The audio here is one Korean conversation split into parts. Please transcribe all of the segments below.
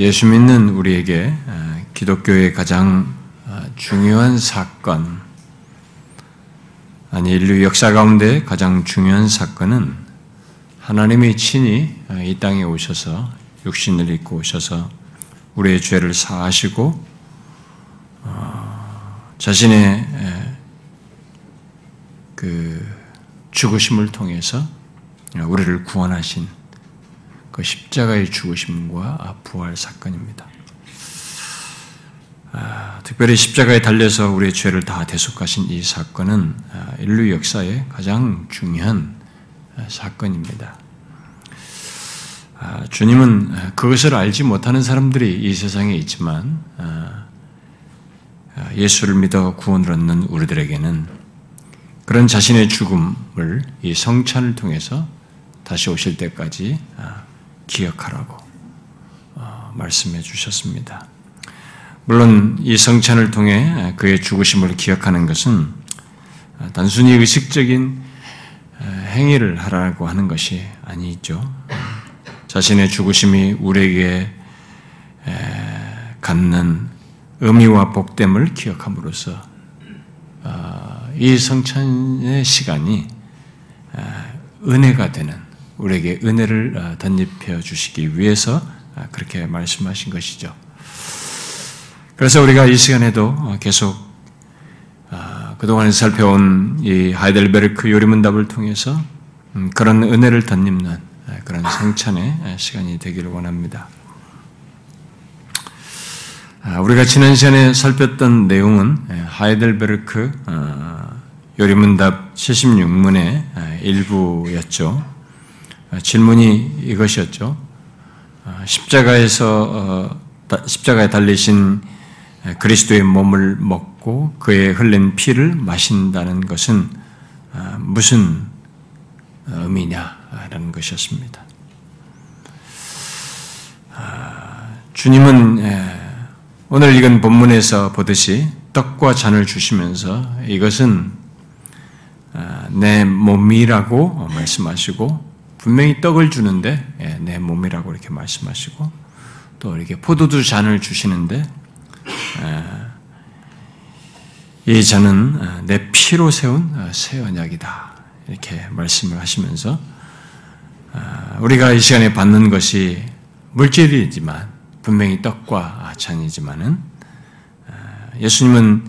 예수 믿는 우리에게 어, 기독교의 가장 어, 중요한 사건, 아니 인류 역사 가운데 가장 중요한 사건은 하나님이 친히 어, 이 땅에 오셔서 육신을 입고 오셔서 우리의 죄를 사하시고 자신의 그 죽으심을 통해서 우리를 구원하신 그 십자가의 죽으심과 부활 사건입니다. 아, 특별히 십자가에 달려서 우리의 죄를 다 대속하신 이 사건은 아, 인류 역사의 가장 중요한 아, 사건입니다. 아, 주님은 그것을 알지 못하는 사람들이 이 세상에 있지만 아, 아, 예수를 믿어 구원을 얻는 우리들에게는 그런 자신의 죽음을 이 성찬을 통해서 다시 오실 때까지 기억하라고 어, 말씀해 주셨습니다. 물론 이 성찬을 통해 그의 죽으심을 기억하는 것은 단순히 의식적인 행위를 하라고 하는 것이 아니죠. 자신의 죽으심이 우리에게 갖는 의미와 복됨을 기억함으로써 어, 이 성찬의 시간이 은혜가 되는 우리에게 은혜를 어, 덧입혀 주시기 위해서 어, 그렇게 말씀하신 것이죠. 그래서 우리가 이 시간에도 어, 계속 그동안 살펴온 이 하이델베르크 요리문답을 통해서 음, 그런 은혜를 덧입는 그런 성찬의 시간이 되기를 원합니다. 우리가 지난 시간에 살폈던 내용은 하이델베르크 요리문답 76문의 일부였죠. 아, 질문이 이것이었죠. 아, 십자가에서 어, 십자가에 달리신 그리스도의 몸을 먹고 그의 흘린 피를 마신다는 것은 아, 무슨 의미냐라는 것이었습니다. 주님은 오늘 읽은 본문에서 보듯이 떡과 잔을 주시면서 이것은 내 몸이라고 말씀하시고 분명히 떡을 주는데 예, 내 몸이라고 이렇게 말씀하시고 또 이렇게 포도주 잔을 주시는데 예, 이 잔은 어, 내 피로 세운 어, 새 언약이다 이렇게 말씀을 하시면서 어, 우리가 이 시간에 받는 것이 물질이지만 분명히 떡과 잔이지만은 예수님은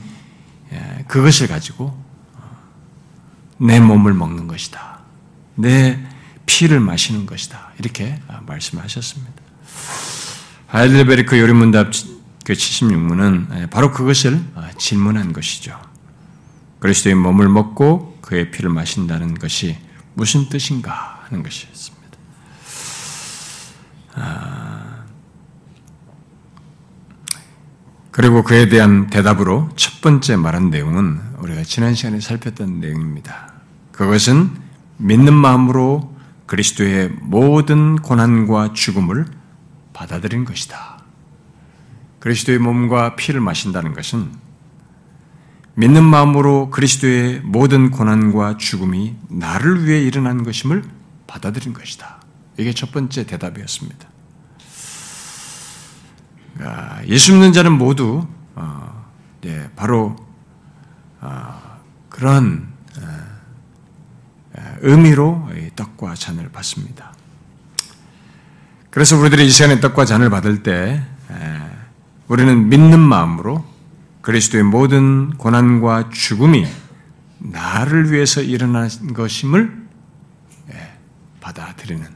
예, 그것을 가지고 내 몸을 먹는 것이다. 내 피를 마시는 것이다. 이렇게 말씀하셨습니다. 하이델베르크 요리문답 그 76문은 바로 그것을 질문한 것이죠. 그리스도의 몸을 먹고 그의 피를 마신다는 것이 무슨 뜻인가 하는 것이었습니다. 아, 그리고 그에 대한 대답으로 첫 번째 말한 내용은 우리가 지난 시간에 살폈던 내용입니다. 그것은 믿는 마음으로 그리스도의 모든 고난과 죽음을 받아들인 것이다. 그리스도의 몸과 피를 마신다는 것은 믿는 마음으로 그리스도의 모든 고난과 죽음이 나를 위해 일어난 것임을 받아들인 것이다. 이게 첫 번째 대답이었습니다. 그러니까 예수 믿는 자는 모두 어, 예, 바로 어, 그런 의미로 떡과 잔을 받습니다. 그래서 우리들이 이 시간에 떡과 잔을 받을 때 우리는 믿는 마음으로 그리스도의 모든 고난과 죽음이 나를 위해서 일어난 것임을 받아들이는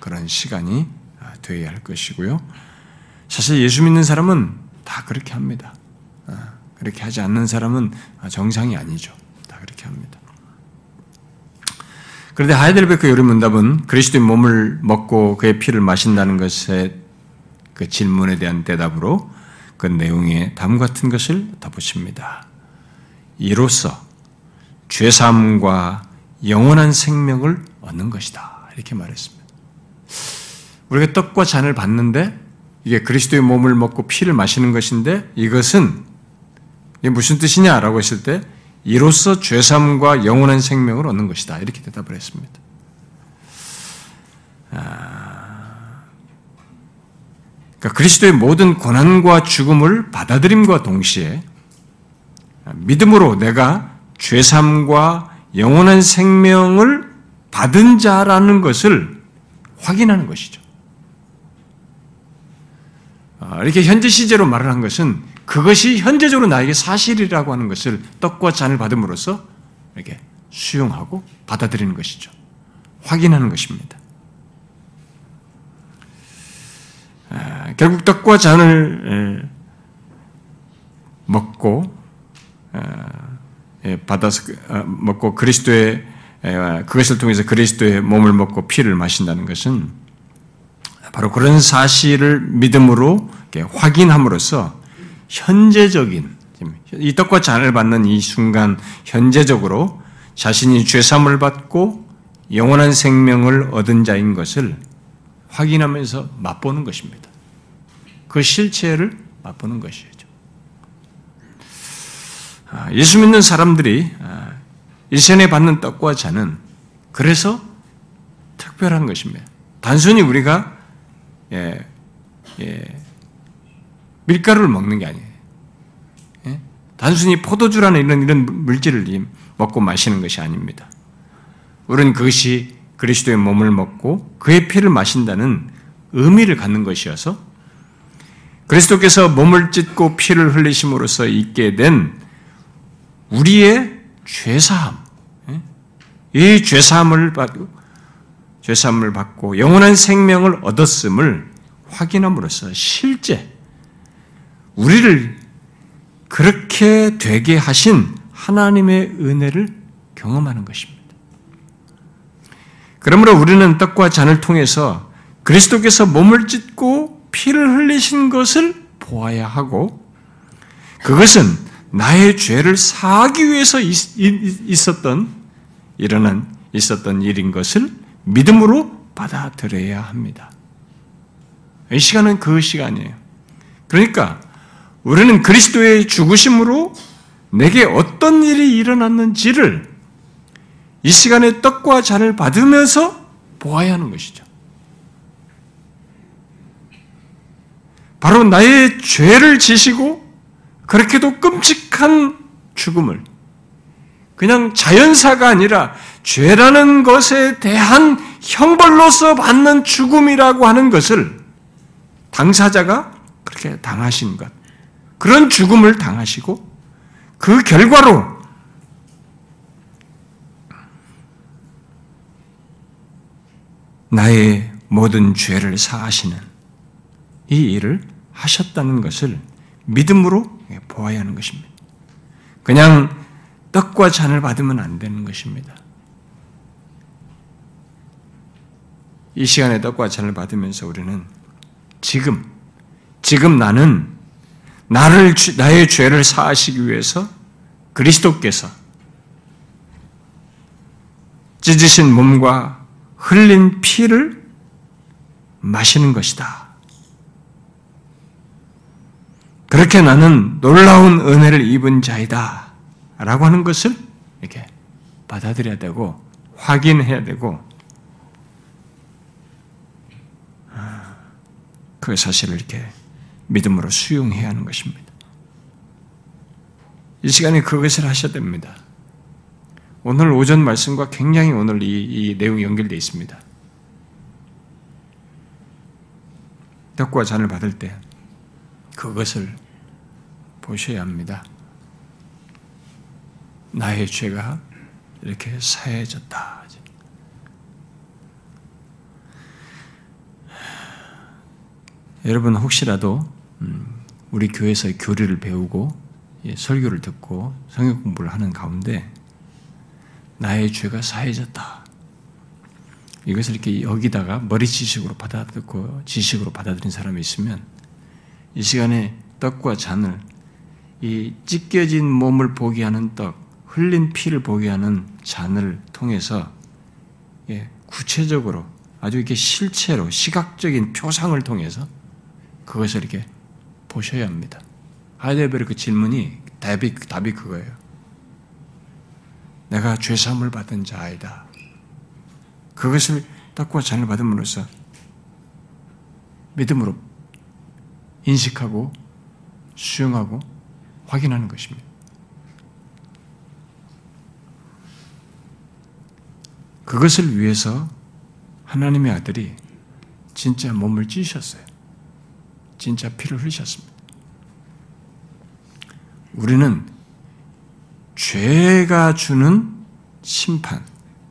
그런 시간이 아, 되어야 할 것이고요. 사실 예수 믿는 사람은 다 그렇게 합니다. 아, 그렇게 하지 않는 사람은 정상이 아니죠. 다 그렇게 합니다. 그런데 하이델베크 요리 문답은 그리스도의 몸을 먹고 그의 피를 마신다는 것의 그 질문에 대한 대답으로 그 내용에 다음 같은 것을 덧붙입니다. 이로써 죄사함과 영원한 생명을 얻는 것이다. 이렇게 말했습니다. 우리가 떡과 잔을 받는데 이게 그리스도의 몸을 먹고 피를 마시는 것인데 이것은 이게 무슨 뜻이냐라고 했을 때 이로써 죄삼과 영원한 생명을 얻는 것이다. 이렇게 대답을 했습니다. 아, 그러니까 그리스도의 모든 고난과 죽음을 받아들임과 동시에 믿음으로 내가 죄삼과 영원한 생명을 받은 자라는 것을 확인하는 것이죠. 아, 이렇게 현재 시제로 말을 한 것은 그것이 현재적으로 나에게 사실이라고 하는 것을 떡과 잔을 받음으로써 이렇게 수용하고 받아들이는 것이죠. 확인하는 것입니다. 아, 결국 떡과 잔을 먹고 아, 예, 받아서 먹고 그리스도의 그것을 통해서 그리스도의 몸을 먹고 피를 마신다는 것은 바로 그런 사실을 믿음으로 확인함으로써 현재적인 이 떡과 잔을 받는 이 순간 현재적으로 자신이 죄삼을 받고 영원한 생명을 얻은 자인 것을 확인하면서 맛보는 것입니다. 그 실체를 맛보는 것이죠. 아, 예수 믿는 사람들이 아, 일생에 받는 떡과 잔은 그래서 특별한 것입니다. 단순히 우리가 예, 예, 밀가루를 먹는 게 아니에요. 예? 단순히 포도주라는 이런 이런 물질을 먹고 마시는 것이 아닙니다. 우리는 그것이 그리스도의 몸을 먹고 그의 피를 마신다는 의미를 갖는 것이어서 그리스도께서 몸을 찢고 피를 흘리심으로써 있게 된 우리의 죄사함, 예? 이 죄사함을 받고 죄사함을 받고 영원한 생명을 얻었음을 확인함으로써 실제 우리를 그렇게 되게 하신 하나님의 은혜를 경험하는 것입니다. 그러므로 우리는 떡과 잔을 통해서 그리스도께서 몸을 찢고 피를 흘리신 것을 보아야 하고 그것은 나의 죄를 사하기 위해서 있었던 일어난 있었던 일인 것을 믿음으로 받아들여야 합니다. 이 시간은 그 시간이에요. 그러니까 우리는 그리스도의 죽으심으로 내게 어떤 일이 일어났는지를 이 시간에 떡과 잔을 받으면서 보아야 하는 것이죠. 바로 나의 죄를 지시고 그렇게도 끔찍한 죽음을 그냥 자연사가 아니라 죄라는 것에 대한 형벌로서 받는 죽음이라고 하는 것을 당사자가 그렇게 당하신 것, 그런 죽음을 당하시고 그 결과로 나의 모든 죄를 사하시는 이 일을 하셨다는 것을 믿음으로 보아야 하는 것입니다. 그냥 떡과 잔을 받으면 안 되는 것입니다. 이 시간에 떡과 잔을 받으면서 우리는 지금, 지금 나는 나를, 나의 죄를 사하시기 위해서 그리스도께서 찢으신 몸과 흘린 피를 마시는 것이다. 그렇게 나는 놀라운 은혜를 입은 자이다. 라고 하는 것을 이렇게 받아들여야 되고, 확인해야 되고, 그 사실을 이렇게 믿음으로 수용해야 하는 것입니다. 이 시간에 그것을 하셔야 됩니다. 오늘 오전 말씀과 굉장히 오늘 이, 이 내용이 연결되어 있습니다. 떡과 잔을 받을 때 그것을 보셔야 합니다. 나의 죄가 이렇게 사해졌다. 여러분 혹시라도 음, 우리 교회에서 교리를 배우고 예, 설교를 듣고 성경 공부를 하는 가운데 나의 죄가 사해졌다. 이것을 이렇게 여기다가 머리 지식으로 받아듣고 지식으로 받아들인 사람이 있으면 이 시간에 떡과 잔을 이 찢겨진 몸을 보게 하는 떡, 흘린 피를 보게 하는 잔을 통해서 예, 구체적으로 아주 이렇게 실체로 시각적인 표상을 통해서 그것을 이렇게 보셔야 합니다. 하이데베르 그 질문이 답이, 답이 그거예요. 내가 죄사함을 받은 자이다. 그것을 떡과 잔을 받음으로써 믿음으로 인식하고 수용하고 확인하는 것입니다. 그것을 위해서 하나님의 아들이 진짜 몸을 찢으셨어요. 진짜 피를 흘리셨습니다. 우리는 죄가 주는 심판,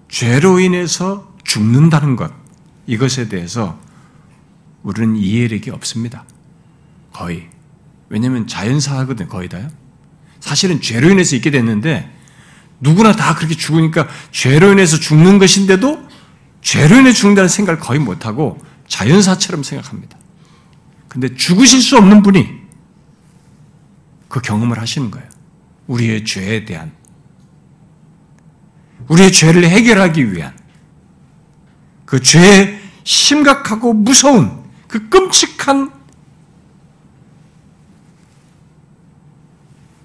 죄로 인해서 죽는다는 것, 이것에 대해서 우리는 이해력이 없습니다. 거의. 왜냐하면 자연사거든 거의 다요. 사실은 죄로 인해서 있게 됐는데 누구나 다 그렇게 죽으니까 죄로 인해서 죽는 것인데도 죄로 인해 죽는다는 생각을 거의 못하고 자연사처럼 생각합니다. 근데 죽으실 수 없는 분이 그 경험을 하시는 거예요. 우리의 죄에 대한 우리의 죄를 해결하기 위한 그 죄의 심각하고 무서운 그 끔찍한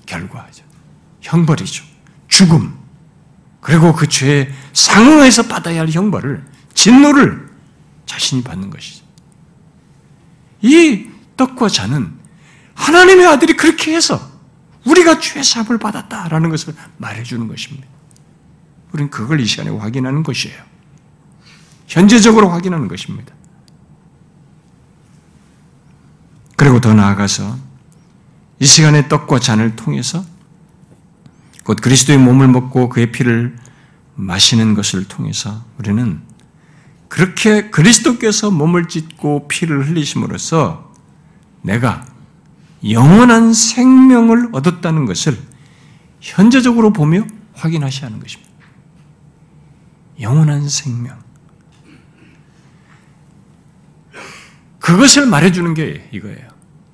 결과죠. 형벌이죠. 죽음. 그리고 그 죄에 상응해서 받아야 할 형벌을, 진노를 자신이 받는 것이죠. 이 떡과 잔은 하나님의 아들이 그렇게 해서 우리가 죄사함을 받았다라는 것을 말해주는 것입니다. 우리는 그걸 이 시간에 확인하는 것이에요. 현재적으로 확인하는 것입니다. 그리고 더 나아가서 이 시간에 떡과 잔을 통해서 곧 그리스도의 몸을 먹고 그의 피를 마시는 것을 통해서 우리는 그렇게 그리스도께서 몸을 찢고 피를 흘리심으로써 내가 영원한 생명을 얻었다는 것을 현재적으로 보며 확인하셔야 하는 것입니다. 영원한 생명. 그것을 말해주는 게 이거예요.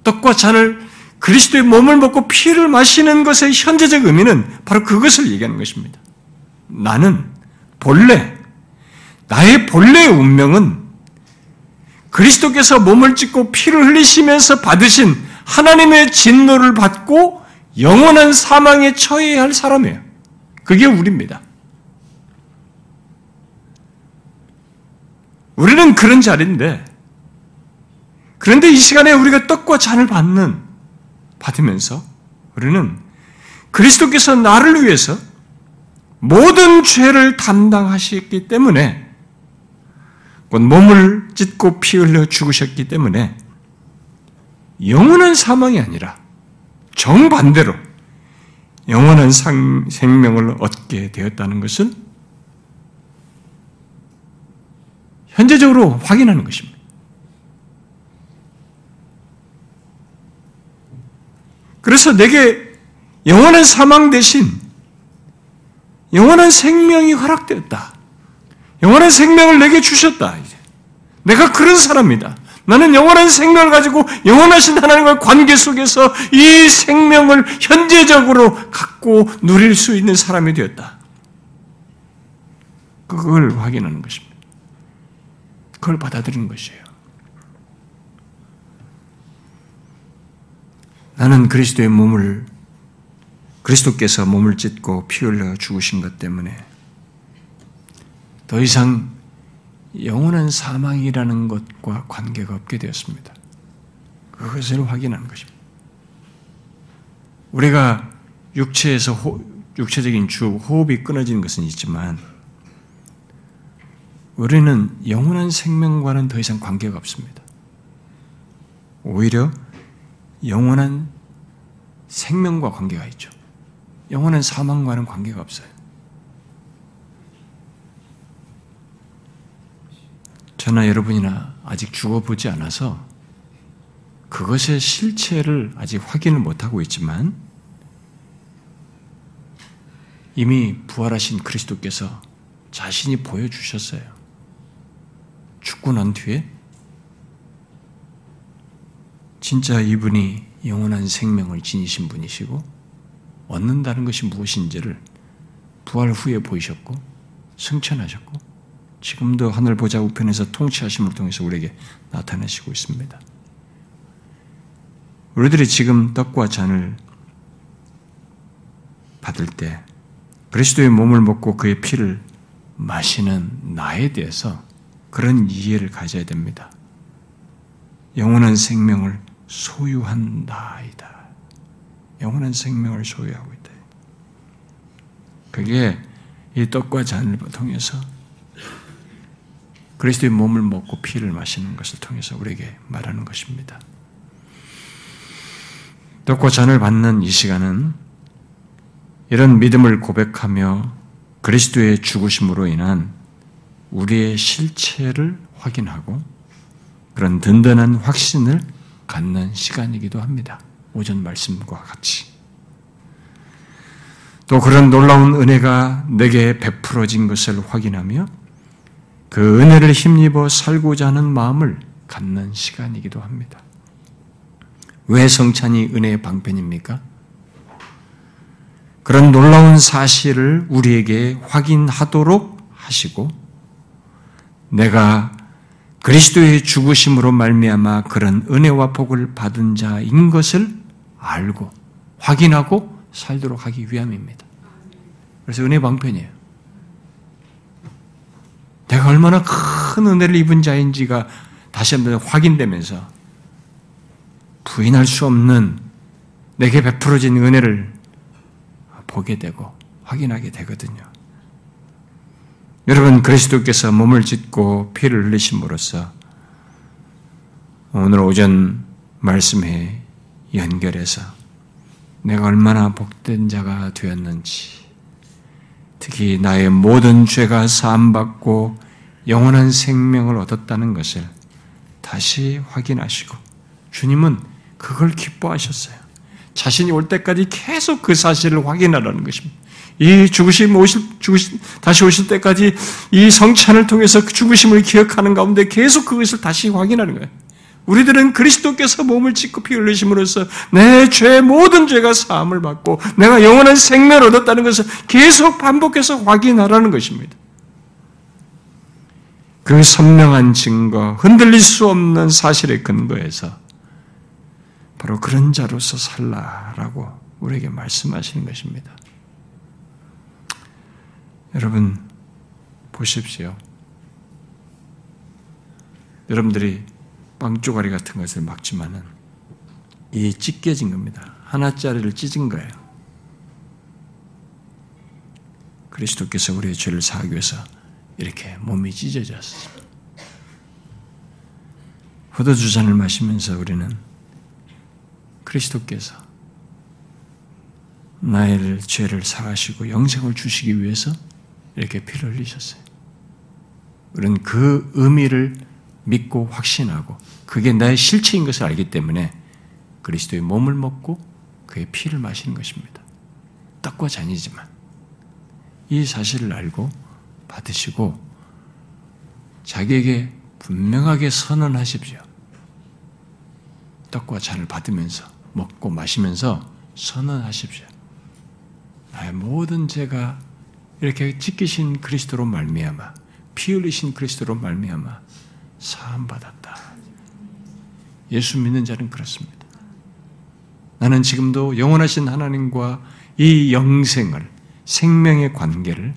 떡과 잔을 그리스도의 몸을 먹고 피를 마시는 것의 현재적 의미는 바로 그것을 얘기하는 것입니다. 나는 본래, 나의 본래의 운명은 그리스도께서 몸을 찢고 피를 흘리시면서 받으신 하나님의 진노를 받고 영원한 사망에 처해야 할 사람이에요. 그게 우리입니다. 우리는 그런 자리인데, 그런데 이 시간에 우리가 떡과 잔을 받는, 받으면서 우리는 그리스도께서 나를 위해서 모든 죄를 담당하셨기 때문에 곧 몸을 찢고 피 흘려 죽으셨기 때문에 영원한 사망이 아니라 정반대로 영원한 상, 생명을 얻게 되었다는 것은 현재적으로 확인하는 것입니다. 그래서 내게 영원한 사망 대신 영원한 생명이 허락되었다. 영원한 생명을 내게 주셨다. 이제. 내가 그런 사람이다. 나는 영원한 생명을 가지고 영원하신 하나님과 관계 속에서 이 생명을 현재적으로 갖고 누릴 수 있는 사람이 되었다. 그걸 확인하는 것입니다. 그걸 받아들이는 것이에요. 나는 그리스도의 몸을 그리스도께서 몸을 찢고 피 흘려 죽으신 것 때문에 더 이상 영원한 사망이라는 것과 관계가 없게 되었습니다. 그것을 확인하는 것입니다. 우리가 육체에서 호, 육체적인 주 호흡이 끊어지는 것은 있지만 우리는 영원한 생명과는 더 이상 관계가 없습니다. 오히려 영원한 생명과 관계가 있죠. 영원한 사망과는 관계가 없어요. 저나 여러분이나 아직 죽어보지 않아서 그것의 실체를 아직 확인을 못하고 있지만 이미 부활하신 그리스도께서 자신이 보여주셨어요. 죽고 난 뒤에 진짜 이분이 영원한 생명을 지니신 분이시고 얻는다는 것이 무엇인지를 부활 후에 보이셨고 승천하셨고 지금도 하늘 보좌 우편에서 통치하심을 통해서 우리에게 나타내시고 있습니다. 우리들이 지금 떡과 잔을 받을 때 그리스도의 몸을 먹고 그의 피를 마시는 나에 대해서 그런 이해를 가져야 됩니다. 영원한 생명을 소유한다이다. 영원한 생명을 소유하고 있다. 그게 이 떡과 잔을 통해서 그리스도의 몸을 먹고 피를 마시는 것을 통해서 우리에게 말하는 것입니다. 떡과 잔을 받는 이 시간은 이런 믿음을 고백하며 그리스도의 죽으심으로 인한 우리의 실체를 확인하고 그런 든든한 확신을 갖는 시간이기도 합니다. 오전 말씀과 같이. 또 그런 놀라운 은혜가 내게 베풀어진 것을 확인하며 그 은혜를 힘입어 살고자 하는 마음을 갖는 시간이기도 합니다. 왜 성찬이 은혜의 방편입니까? 그런 놀라운 사실을 우리에게 확인하도록 하시고 내가 그리스도의 죽으심으로 말미암아 그런 은혜와 복을 받은 자인 것을 알고 확인하고 살도록 하기 위함입니다. 그래서 은혜 방편이에요. 내가 얼마나 큰 은혜를 입은 자인지가 다시 한번 확인되면서 부인할 수 없는 내게 베풀어진 은혜를 보게 되고 확인하게 되거든요. 여러분 그리스도께서 몸을 찢고 피를 흘리심으로써 오늘 오전 말씀에 연결해서 내가 얼마나 복된 자가 되었는지 특히 나의 모든 죄가 사함받고 영원한 생명을 얻었다는 것을 다시 확인하시고 주님은 그걸 기뻐하셨어요. 자신이 올 때까지 계속 그 사실을 확인하라는 것입니다. 이 죽으심 오실 죽으심 다시 오실 때까지 이 성찬을 통해서 그 죽으심을 기억하는 가운데 계속 그것을 다시 확인하는 거예요. 우리들은 그리스도께서 몸을 찢고 피 흘리심으로써 내 죄 모든 죄가 사함을 받고 내가 영원한 생명을 얻었다는 것을 계속 반복해서 확인하라는 것입니다. 그 선명한 증거, 흔들릴 수 없는 사실의 근거에서 바로 그런 자로서 살라라고 우리에게 말씀하시는 것입니다. 여러분 보십시오. 여러분들이 빵 쪼가리 같은 것을 막지만은 이 찢겨진 겁니다. 하나짜리를 찢은 거예요. 그리스도께서 우리의 죄를 사하기 위해서 이렇게 몸이 찢어졌습니다. 포도주 잔을 마시면서 우리는 그리스도께서 나의 죄를 사하시고 영생을 주시기 위해서 이렇게 피를 흘리셨어요. 우리는 그 의미를 믿고 확신하고 그게 나의 실체인 것을 알기 때문에 그리스도의 몸을 먹고 그의 피를 마시는 것입니다. 떡과 잔이지만 이 사실을 알고 받으시고 자기에게 분명하게 선언하십시오. 떡과 잔을 받으면서 먹고 마시면서 선언하십시오. 나의 모든 죄가 이렇게 지키신 그리스도로 말미암아 피 흘리신 그리스도로 말미암아 사함 받았다. 예수 믿는 자는 그렇습니다. 나는 지금도 영원하신 하나님과 이 영생을 생명의 관계를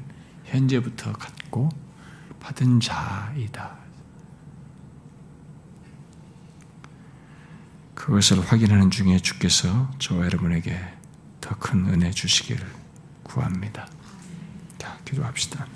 현재부터 갖고 받은 자이다. 그것을 확인하는 중에 주께서 저와 여러분에게 더 큰 은혜 주시기를 구합니다. 자, 기도합시다.